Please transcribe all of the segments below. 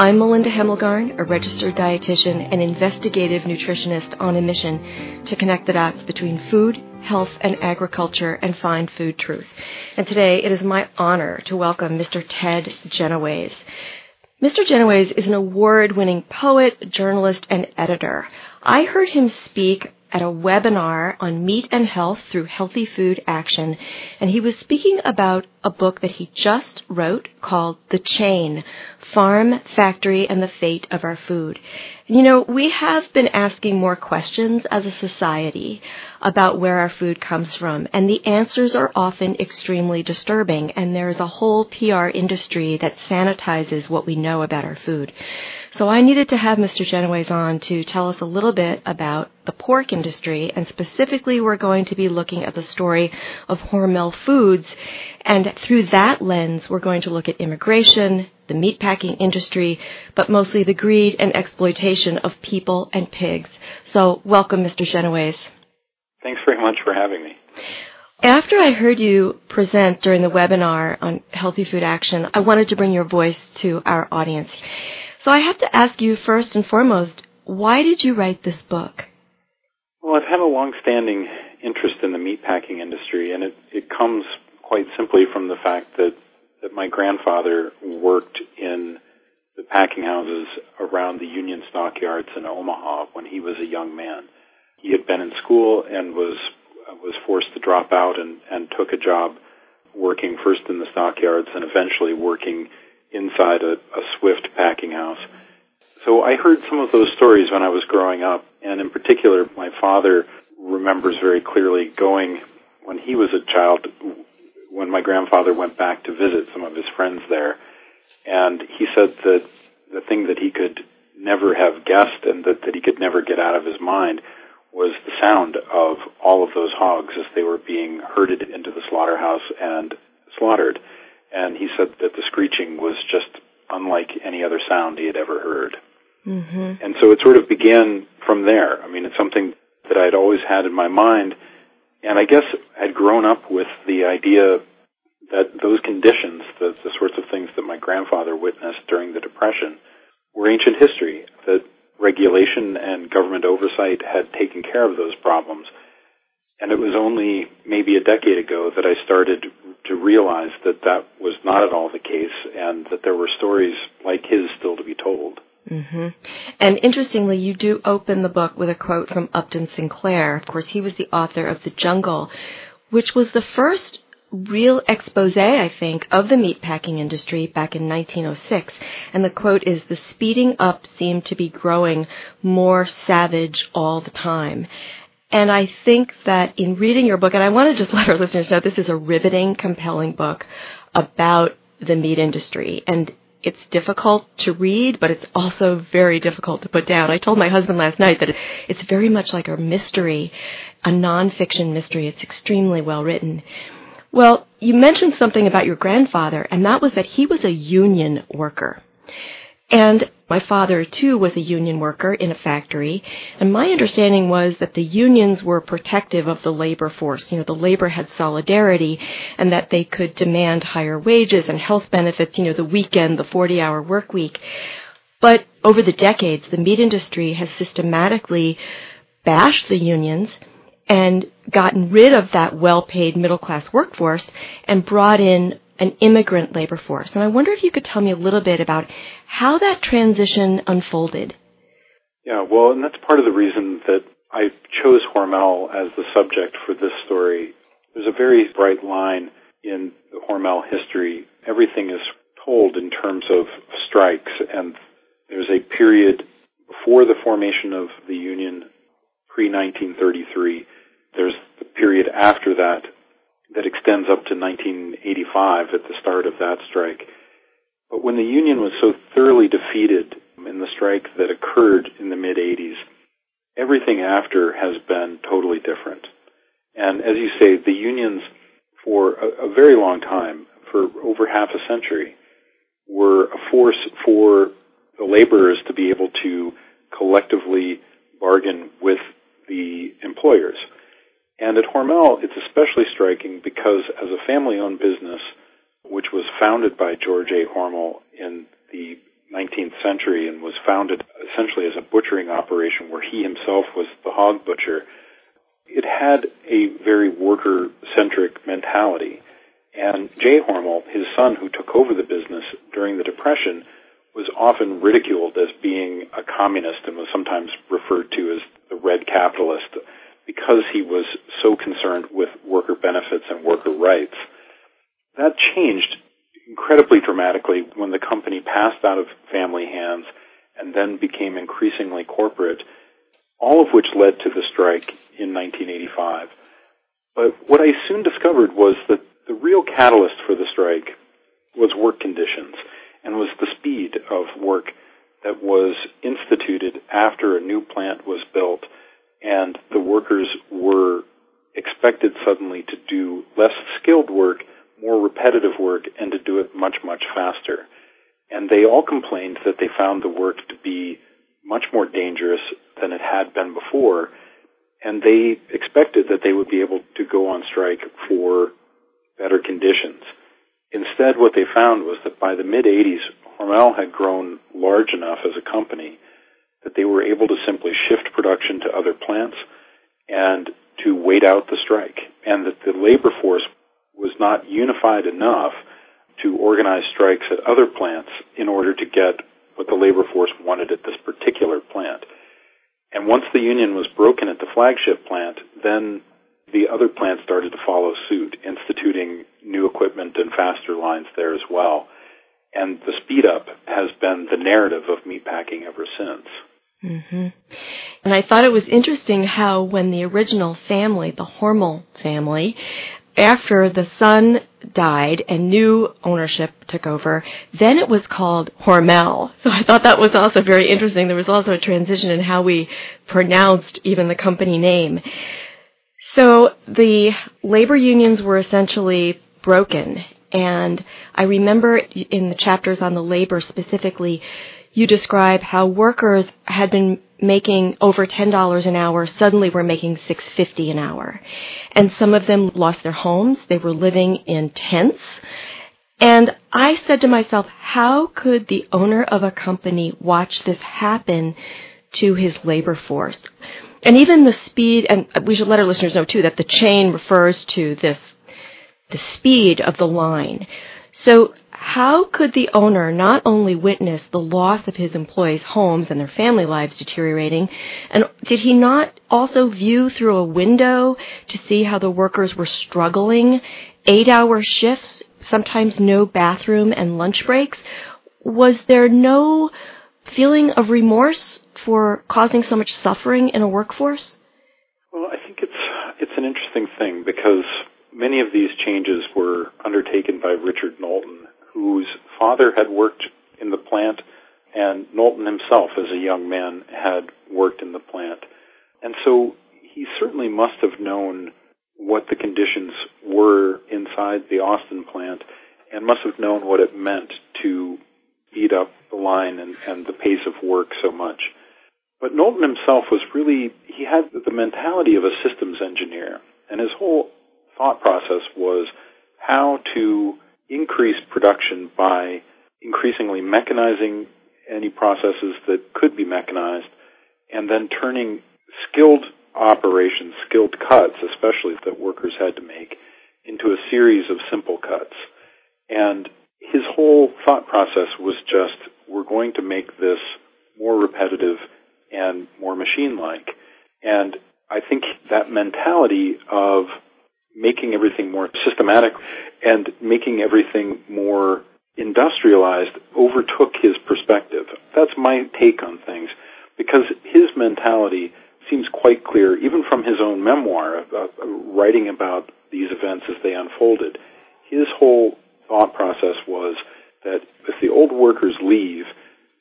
I'm Melinda Hemmelgarn, a registered dietitian and investigative nutritionist on a mission to connect the dots between food, health, and agriculture and find food truth. And today it is my honor to welcome Mr. Ted Genoways. Mr. Genoways is an award winning poet, journalist, and editor. I heard him speak at a webinar on meat and health through healthy food action, and he was speaking about a book that he just wrote called The Chain Farm, Factory, and the Fate of Our Food. You know, we have been asking more questions as a society about where our food comes from, and the answers are often extremely disturbing, and there's a whole PR industry that sanitizes what we know about our food. So I needed to have Mr. Genoways on to tell us a little bit about the pork industry, and specifically we're going to be looking at the story of Hormel Foods, and through that lens we're going to look at immigration, the meatpacking industry, but mostly the greed and exploitation of people and pigs. So welcome, Mr. Genoways. Thanks very much for having me. After I heard you present during the webinar on Healthy Food Action, I wanted to bring your voice to our audience. So I have to ask you first and foremost, why did you write this book? Well, I've had a long-standing interest in the meatpacking industry, and it, it comes quite simply from the fact that, that my grandfather worked in the packing houses around the Union stockyards in Omaha when he was a young man. He had been in school and was was forced to drop out and, and took a job working first in the stockyards and eventually working inside a, a Swift packing house. So I heard some of those stories when I was growing up, and in particular, my father remembers very clearly going when he was a child, when my grandfather went back to visit some of his friends there, and he said that the thing that he could never have guessed and that, that he could never get out of his mind was the sound of all of those hogs as they were being herded into the slaughterhouse and slaughtered and he said that the screeching was just unlike any other sound he had ever heard. Mm-hmm. And so it sort of began from there. I mean, it's something that I'd always had in my mind, and I guess I'd grown up with the idea that those conditions, the, the sorts of things that my grandfather witnessed during the Depression, were ancient history, that regulation and government oversight had taken care of those problems. And it was only maybe a decade ago that I started to realize that that was not at all the case and that there were stories like his still to be told. Mm-hmm. And interestingly, you do open the book with a quote from Upton Sinclair. Of course, he was the author of The Jungle, which was the first real expose, I think, of the meatpacking industry back in 1906. And the quote is, the speeding up seemed to be growing more savage all the time. And I think that in reading your book, and I want to just let our listeners know this is a riveting, compelling book about the meat industry. And it's difficult to read, but it's also very difficult to put down. I told my husband last night that it's very much like a mystery, a nonfiction mystery. It's extremely well written. Well, you mentioned something about your grandfather, and that was that he was a union worker. And my father, too, was a union worker in a factory, and my understanding was that the unions were protective of the labor force. You know, the labor had solidarity, and that they could demand higher wages and health benefits, you know, the weekend, the 40 hour work week. But over the decades, the meat industry has systematically bashed the unions and gotten rid of that well paid middle class workforce and brought in an immigrant labor force. And I wonder if you could tell me a little bit about how that transition unfolded. Yeah, well, and that's part of the reason that I chose Hormel as the subject for this story. There's a very bright line in the Hormel history. Everything is told in terms of strikes, and there's a period before the formation of the Union, pre 1933. There's the period after that that extends up to 1985 at the start of that strike. But when the Union was so thoroughly defeated in the strike that occurred in the mid 80s, everything after has been totally different. And as you say, the unions for a, a very long time, for over half a century, were a force for the laborers to be able to collectively bargain with the employers. And at Hormel, it's especially striking because as a family-owned business, which was founded by George A. Hormel in the 19th century and was founded essentially as a butchering operation where he himself was the hog butcher, it had a very worker-centric mentality. And Jay Hormel, his son who took over the business during the Depression, was often ridiculed as being a communist and was sometimes referred to as the red capitalist because he was so concerned with worker benefits and worker rights. That changed incredibly dramatically when the company passed out of family hands and then became increasingly corporate, all of which led to the strike in 1985. But what I soon discovered was that the real catalyst for the strike was work conditions and was the speed of work that was instituted after a new plant was built and the workers were expected suddenly to do less skilled work more repetitive work and to do it much, much faster. And they all complained that they found the work to be much more dangerous than it had been before, and they expected that they would be able to go on strike for better conditions. Instead, what they found was that by the mid 80s, Hormel had grown large enough as a company that they were able to simply shift production to other plants and to wait out the strike, and that the labor force was not unified enough to organize strikes at other plants in order to get what the labor force wanted at this particular plant. And once the union was broken at the flagship plant, then the other plants started to follow suit, instituting new equipment and faster lines there as well. And the speed up has been the narrative of meatpacking ever since. Mm-hmm. And I thought it was interesting how when the original family, the Hormel family, after the son died and new ownership took over, then it was called Hormel. So I thought that was also very interesting. There was also a transition in how we pronounced even the company name. So the labor unions were essentially broken. And I remember in the chapters on the labor specifically, you describe how workers had been making over $10 an hour suddenly were making 650 an hour. And some of them lost their homes. They were living in tents. And I said to myself, how could the owner of a company watch this happen to his labor force? And even the speed, and we should let our listeners know too that the chain refers to this, the speed of the line. So how could the owner not only witness the loss of his employees' homes and their family lives deteriorating, and did he not also view through a window to see how the workers were struggling, eight hour shifts, sometimes no bathroom and lunch breaks? Was there no feeling of remorse for causing so much suffering in a workforce? Well, I think it's it's an interesting thing because many of these changes were undertaken by Richard Knowlton whose father had worked in the plant, and Knowlton himself, as a young man, had worked in the plant. And so he certainly must have known what the conditions were inside the Austin plant and must have known what it meant to speed up the line and, and the pace of work so much. But Knowlton himself was really, he had the mentality of a systems engineer. And his whole thought process was how to increase production by increasingly mechanizing any processes that could be mechanized and then turning skilled operations, skilled cuts, especially that workers had to make, into a series of simple cuts. And his whole thought process was just, we're going to make this more repetitive and more machine-like. And I think that mentality of making everything more systematic and making everything more industrialized overtook his perspective. That's my take on things because his mentality seems quite clear, even from his own memoir, uh, writing about these events as they unfolded. His whole thought process was that if the old workers leave,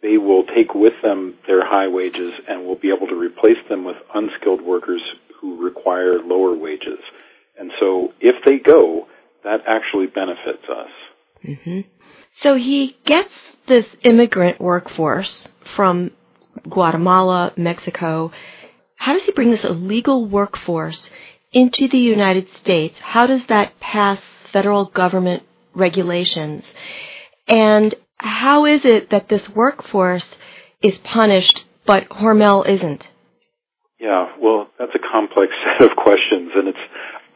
they will take with them their high wages and will be able to replace them with unskilled workers who require lower wages. And so if they go, that actually benefits us. Mm-hmm. So he gets this immigrant workforce from Guatemala, Mexico. How does he bring this illegal workforce into the United States? How does that pass federal government regulations? And how is it that this workforce is punished but Hormel isn't? Yeah, well, that's a complex set of questions, and it's,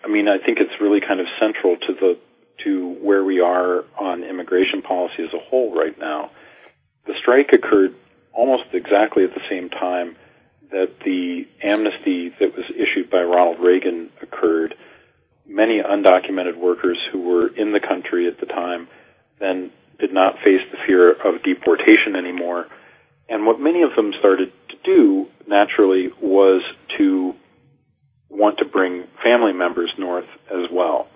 I mean, I think it's really kind of central to the to where we are on immigration policy as a whole right now. The strike occurred almost exactly at the same time that the amnesty that was issued by Ronald Reagan occurred. Many undocumented workers who were in the country at the time then did not face the fear of deportation anymore. And what many of them started to do naturally was to want to bring family members north as well.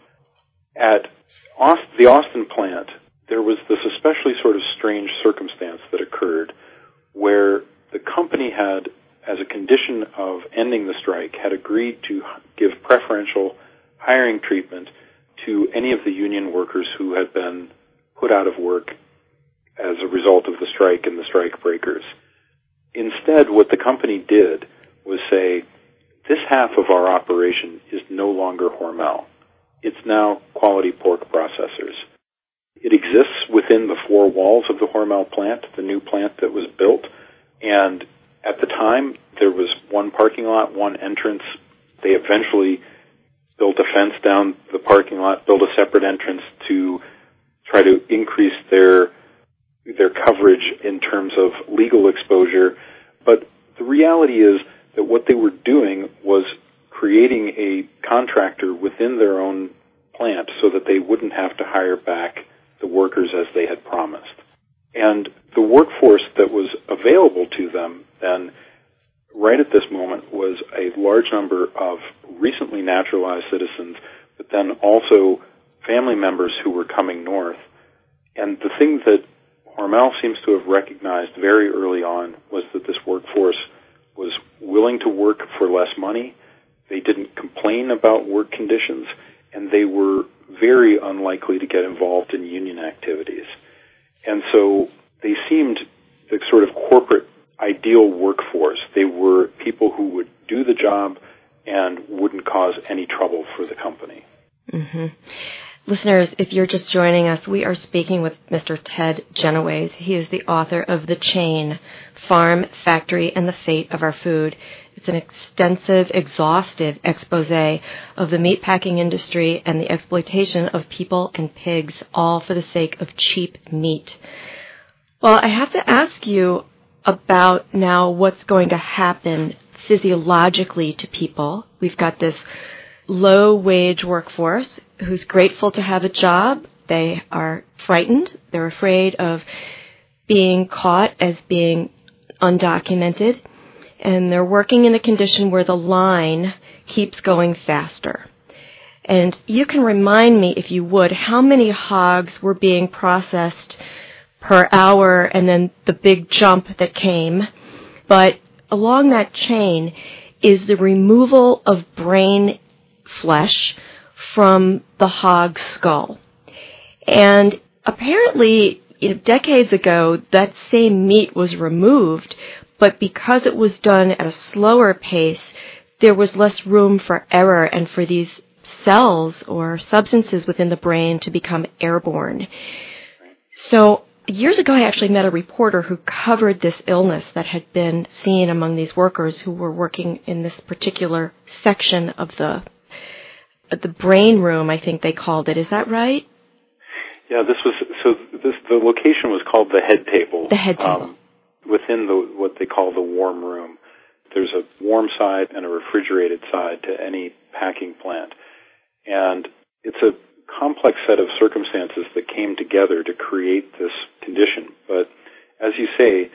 At the Austin plant, there was this especially sort of strange circumstance that occurred where the company had, as a condition of ending the strike, had agreed to give preferential hiring treatment to any of the union workers who had been put out of work as a result of the strike and the strike breakers. Instead, what the company did was say, this half of our operation is no longer Hormel. It's now quality pork processors. It exists within the four walls of the Hormel plant, the new plant that was built, and at the time there was one parking lot, one entrance. They eventually built a fence down the parking lot, built a separate entrance to try to increase their their coverage in terms of legal exposure. But the reality is that what they were doing was creating a contractor within their own plant so that they wouldn't have to hire back the workers as they had promised. And the workforce that was available to them then, right at this moment, was a large number of recently naturalized citizens, but then also family members who were coming north. And the thing that Hormel seems to have recognized very early on was that this workforce was willing to work for less money. They didn't complain about work conditions, and they were very unlikely to get involved in union activities. And so they seemed the sort of corporate ideal workforce. They were people who would do the job and wouldn't cause any trouble for the company. Mm-hmm. Listeners, if you're just joining us, we are speaking with Mr. Ted Genoways. He is the author of The Chain Farm, Factory, and the Fate of Our Food. It's an extensive, exhaustive expose of the meatpacking industry and the exploitation of people and pigs, all for the sake of cheap meat. Well, I have to ask you about now what's going to happen physiologically to people. We've got this low wage workforce who's grateful to have a job. They are frightened. They're afraid of being caught as being undocumented. And they're working in a condition where the line keeps going faster. And you can remind me, if you would, how many hogs were being processed per hour and then the big jump that came. But along that chain is the removal of brain flesh from the hog skull. And apparently, you know, decades ago, that same meat was removed, but because it was done at a slower pace, there was less room for error and for these cells or substances within the brain to become airborne. So years ago, I actually met a reporter who covered this illness that had been seen among these workers who were working in this particular section of the the brain room, I think they called it. Is that right? Yeah, this was so. This the location was called the head table. The head table. Um, within the what they call the warm room, there's a warm side and a refrigerated side to any packing plant, and it's a complex set of circumstances that came together to create this condition. But as you say,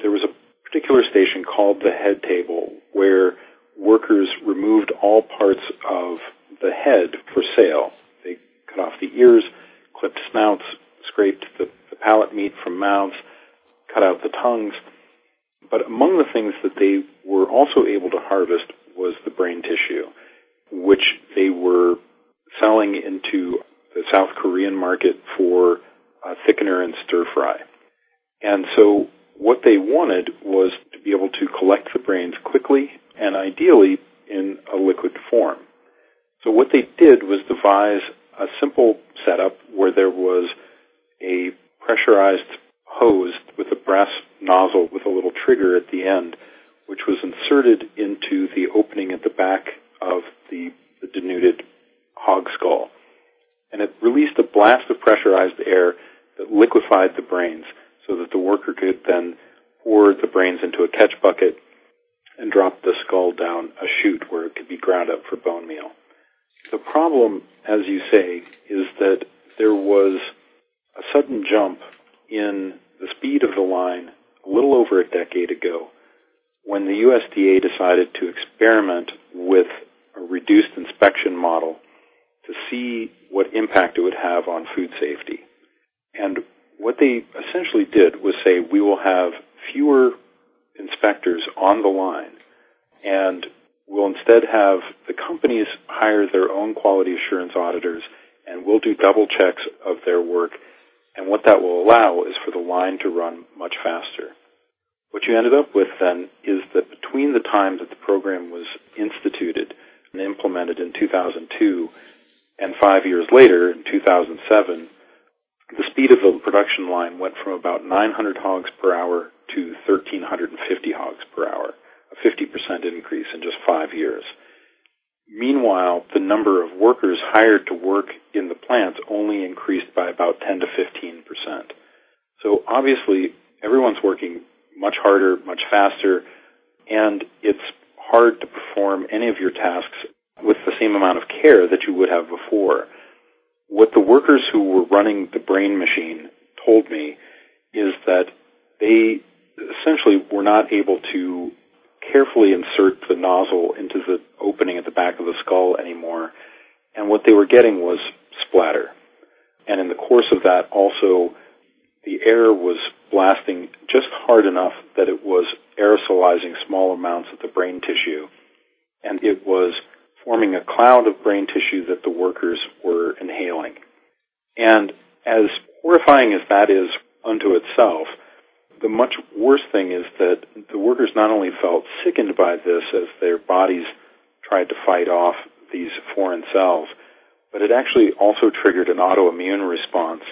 there was a particular station called the head table where workers removed all parts of the head for sale. They cut off the ears, clipped snouts, scraped the, the palate meat from mouths, cut out the tongues. But among the things that they were also able to harvest was the brain tissue, which they were selling into the South Korean market for a thickener and stir fry. And so what they wanted was to be able to collect the brains quickly and ideally in a liquid form. So what they did was devise a simple setup where there was a pressurized hose with a brass nozzle with a little trigger at the end, which was inserted into the opening at the back of the, the denuded hog skull. And it released a blast of pressurized air that liquefied the brains so that the worker could then pour the brains into a catch bucket and drop the skull down a chute where it could be ground up for bone meal. The problem, as you say, is that there was a sudden jump in the speed of the line a little over a decade ago when the USDA decided to experiment with a reduced inspection model to see what impact it would have on food safety. And what they essentially did was say we will have fewer inspectors on the line and we'll instead have the companies hire their own quality assurance auditors and we'll do double checks of their work and what that will allow is for the line to run much faster. What you ended up with then is that between the time that the program was instituted and implemented in 2002 and five years later, in 2007, the speed of the production line went from about 900 hogs per hour to 1,350 hogs per hour, 50% increase in just five years. Meanwhile, the number of workers hired to work in the plants only increased by about 10 to 15 percent. So obviously, everyone's working much harder, much faster, and it's hard to perform any of your tasks with the same amount of care that you would have before. What the workers who were running the brain machine told me is that they essentially were not able to carefully insert the nozzle into the opening at the back of the skull anymore. And what they were getting was splatter. And in the course of that, also, the air was blasting just hard enough that it was aerosolizing small amounts of the brain tissue. And it was forming a cloud of brain tissue that the workers were inhaling. And as horrifying as that is unto itself, the much worse thing is that the workers not only felt sickened by this as their bodies tried to fight off these foreign cells, but it actually also triggered an autoimmune response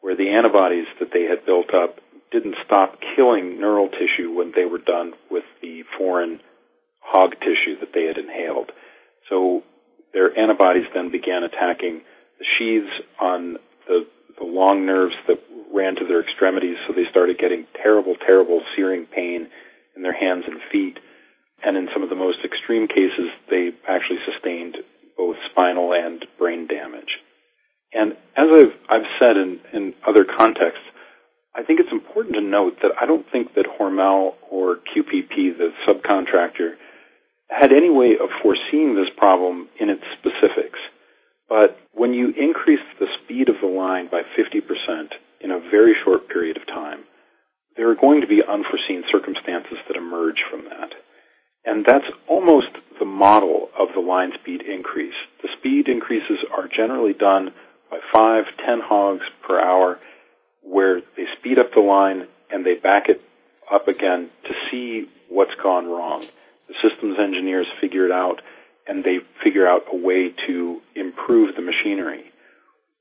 where the antibodies that they had built up didn't stop killing neural tissue when they were done with the foreign hog tissue that they had inhaled. So their antibodies then began attacking the sheaths on the, the long nerves that ran to their extremities, so they started getting terrible, terrible searing pain in their hands and feet. And in some of the most extreme cases, they actually sustained both spinal and brain damage. And as I've, I've said in, in other contexts, I think it's important to note that I don't think that Hormel or QPP, the subcontractor, had any way of foreseeing this problem in its specifics. But when you increase the speed of the line by 50% in a very short period of time, there are going to be unforeseen circumstances that emerge from that. And that's almost the model of the line speed increase. The speed increases are generally done by five, ten hogs per hour, where they speed up the line and they back it up again to see what's gone wrong. The systems engineers figure it out and they figure out a way to improve the machinery.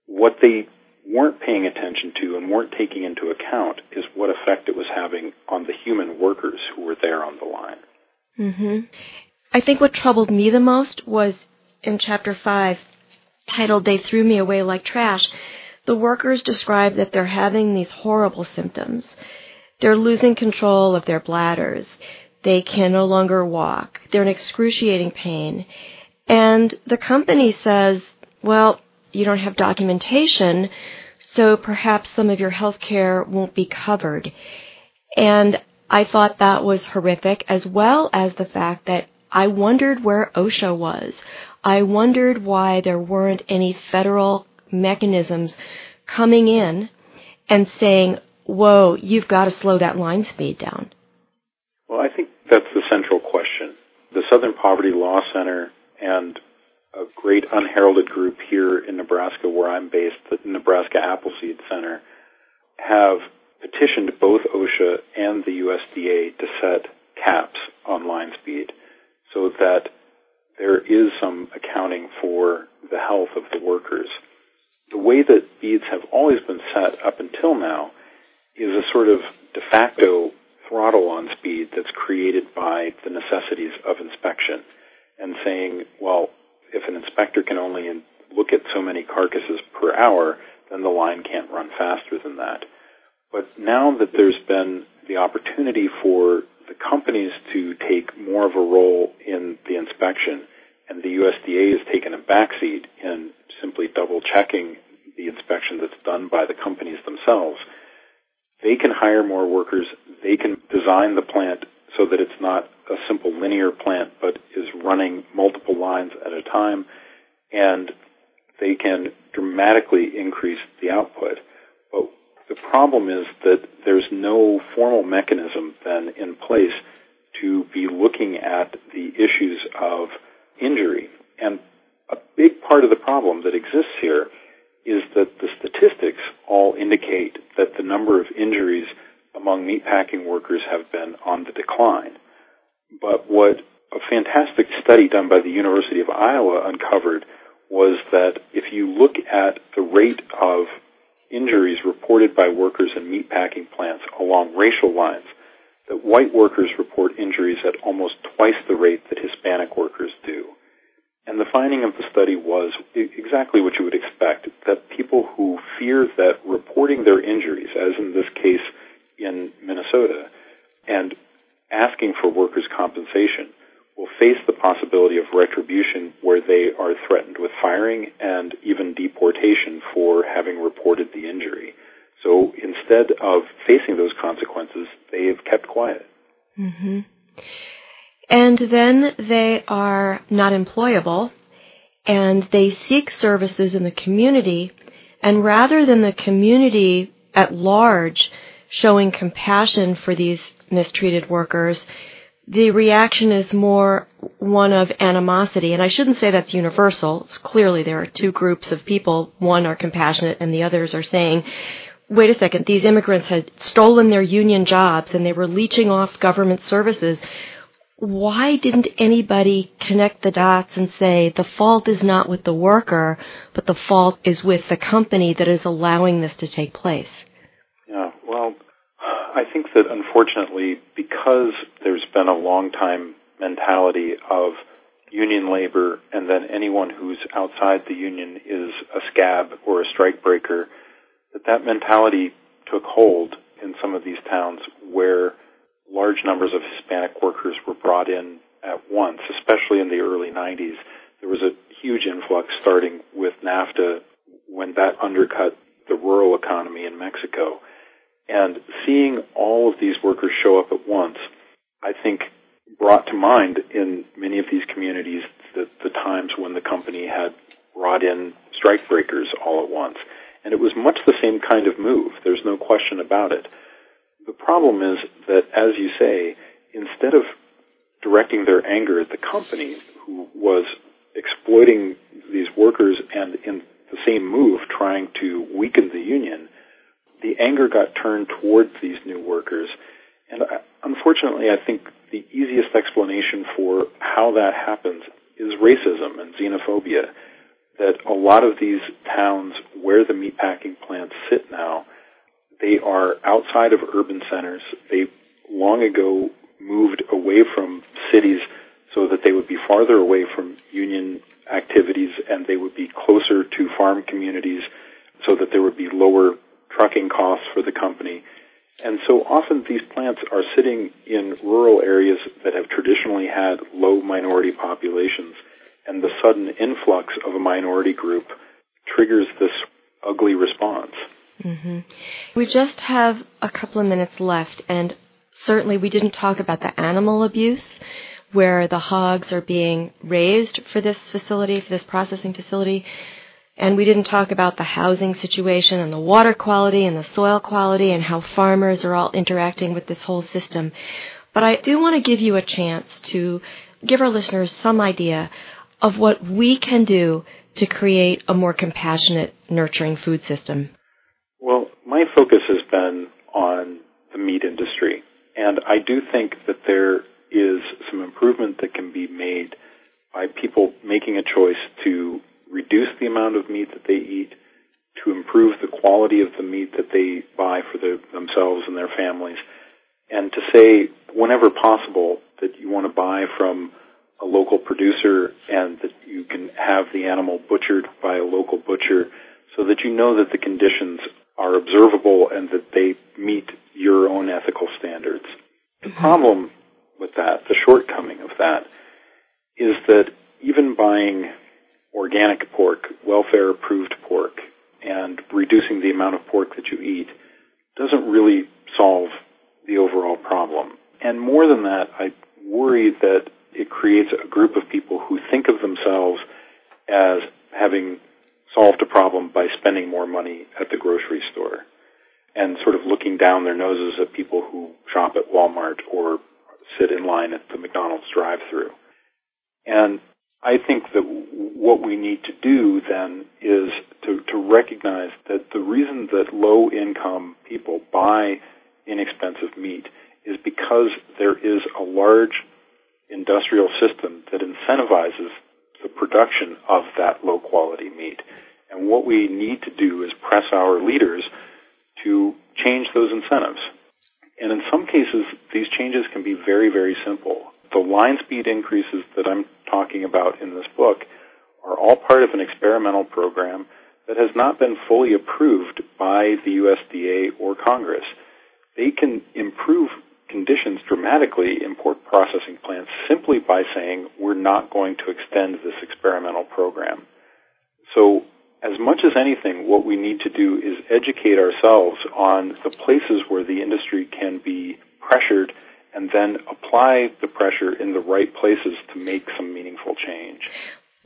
What they weren't paying attention to and weren't taking into account is what effect it was having on the human workers who were there on the line. Mm-hmm. I think what troubled me the most was in chapter 5, titled They Threw Me Away Like Trash. The workers describe that they're having these horrible symptoms. They're losing control of their bladders. They can no longer walk. They're in excruciating pain. And the company says, well, you don't have documentation, so perhaps some of your health care won't be covered. And I thought that was horrific, as well as the fact that I wondered where OSHA was. I wondered why there weren't any federal mechanisms coming in and saying, whoa, you've got to slow that line speed down? Well, I think that's the central question. The Southern Poverty Law Center and a great unheralded group here in Nebraska where I'm based, the Nebraska Appleseed Center, have petitioned both OSHA and the USDA to set caps on line speed so that there is some accounting for the health of the workers. The way that beads have always been set up until now is a sort of de facto throttle on speed that's created by the necessities of inspection and saying, well, if an inspector can only look at so many carcasses per hour, then the line can't run faster than that. But now that there's been the opportunity for the companies to take more of a role in the inspection, and the USDA has taken a backseat in simply double checking the inspection that's done by the companies themselves, they can hire more workers, they can design the plant so that it's not a simple linear plant, but is running multiple lines at a time, and they can dramatically increase the output. But the problem is that there's no formal mechanism then in place to be looking at the issues of injury. And a big part of the problem that exists here is that the statistics all indicate that the number of injuries among meatpacking workers have been on the decline. But what a fantastic study done by the University of Iowa uncovered was that if you look at the rate of injuries reported by workers in meatpacking plants along racial lines, that white workers report injuries at almost twice the rate that Hispanic workers do. And the finding of the study was exactly what you would expect, that people who fear that reporting their injuries, as in this case in Minnesota, and asking for workers' compensation will face the possibility of retribution where they are threatened with firing and even deportation for having reported the injury. So instead of facing those consequences, they have kept quiet. Mm-hmm. And then they are not employable and they seek services in the community. And rather than the community at large showing compassion for these mistreated workers, the reaction is more one of animosity. And I shouldn't say that's universal. It's clearly there are two groups of people. One are compassionate and the others are saying, wait a second, these immigrants had stolen their union jobs and they were leeching off government services. Why didn't anybody connect the dots and say the fault is not with the worker, but the fault is with the company that is allowing this to take place? Yeah, well, I think that unfortunately, because there's been a long time mentality of union labor and then anyone who's outside the union is a scab or a strikebreaker, that that mentality took hold in some of these towns where large numbers of Hispanic workers were brought in at once, especially in the early 90s. There was a huge influx starting with NAFTA when that undercut the rural economy in Mexico. And seeing all of these workers show up at once, I think brought to mind in many of these communities the, the times when the company had brought in strikebreakers all at once. And it was much the same kind of move. There's no question about it. The problem is that, as you say, instead of directing their anger at the company who was exploiting these workers and in the same move trying to weaken the union, the anger got turned towards these new workers. And uh, unfortunately, I think the easiest explanation for how that happens is racism and xenophobia. That a lot of these towns where the meatpacking plants sit now, they are outside of urban centers. They long ago moved away from cities so that they would be farther away from union activities and they would be closer to farm communities so that there would be lower trucking costs for the company. And so often these plants are sitting in rural areas that have traditionally had low minority populations, and the sudden influx of a minority group triggers this ugly response. Mm-hmm. We just have a couple of minutes left, and certainly we didn't talk about the animal abuse where the hogs are being raised for this facility, for this processing facility. And we didn't talk about the housing situation and the water quality and the soil quality and how farmers are all interacting with this whole system. But I do want to give you a chance to give our listeners some idea of what we can do to create a more compassionate, nurturing food system. Well, my focus has been on the meat industry. And I do think that there is some improvement that can be made by people making a choice to reduce the amount of meat that they eat, to improve the quality of the meat that they buy for the, themselves and their families, and to say whenever possible that you want to buy from a local producer and that you can have the animal butchered by a local butcher so that you know that the conditions are observable and that they meet your own ethical standards. The mm-hmm. problem with that, the shortcoming of that, is that even buying organic pork, welfare approved pork, and reducing the amount of pork that you eat doesn't really solve the overall problem. And more than that, I worry that it creates a group of people who think of themselves as having solved a problem by spending more money at the grocery store and sort of looking down their noses at people who shop at Walmart or sit in line at the McDonald's drive through. And I think that what we need to do then is to, to recognize that the reason that low income people buy inexpensive meat is because there is a large industrial system that incentivizes the production of that low quality meat. And what we need to do is press our leaders to change those incentives. And in some cases, these changes can be very, very simple. The line speed increases that I'm talking about in this book are all part of an experimental program that has not been fully approved by the USDA or Congress. They can improve conditions dramatically in pork processing plants simply by saying we're not going to extend this experimental program. So as much as anything, what we need to do is educate ourselves on the places where the industry can be pressured and then apply the pressure in the right places to make some meaningful change.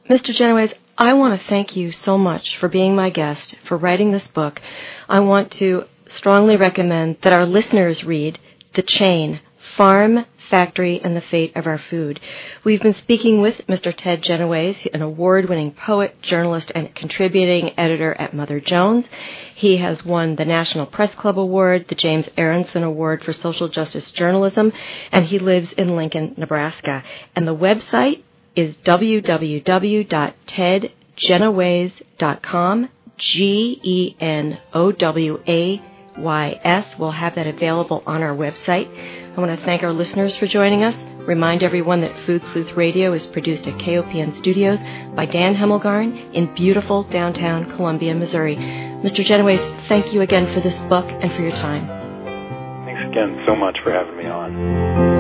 Mr. Genoways, I want to thank you so much for being my guest, for writing this book. I want to strongly recommend that our listeners read The Chain Farm, Factory, and the Fate of Our Food. We've been speaking with Mr. Ted Genoways, an award winning poet, journalist, and contributing editor at Mother Jones. He has won the National Press Club Award, the James Aronson Award for Social Justice Journalism, and he lives in Lincoln, Nebraska. And the website is www.tedgenoways.com, G E N O W A Y S. We'll have that available on our website. I want to thank our listeners for joining us. Remind everyone that Food Sleuth Radio is produced at KOPN Studios by Dan Hemmelgarn in beautiful downtown Columbia, Missouri. Mr. Genoways, thank you again for this book and for your time. Thanks again so much for having me on.